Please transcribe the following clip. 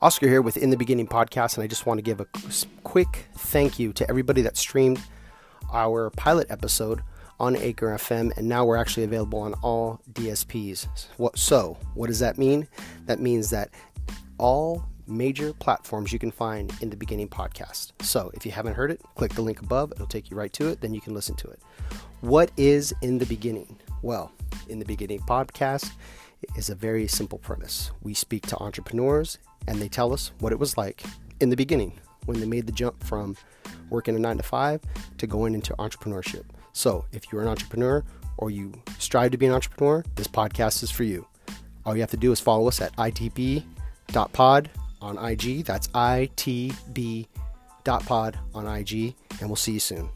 Oscar here with In the Beginning podcast, and I just want to give a quick thank you to everybody that streamed our pilot episode on Anchor FM, and now we're actually available on all DSPs. So, what does that mean? That means that all major platforms you can find in the beginning podcast. So, if you haven't heard it, click the link above, it'll take you right to it, then you can listen to it. What is in the beginning? Well, in the beginning podcast is a very simple premise. We speak to entrepreneurs and they tell us what it was like in the beginning when they made the jump from working a nine to five to going into entrepreneurship. So, if you're an entrepreneur or you strive to be an entrepreneur, this podcast is for you. All you have to do is follow us at itb.pod on IG. That's itb.pod on IG, and we'll see you soon.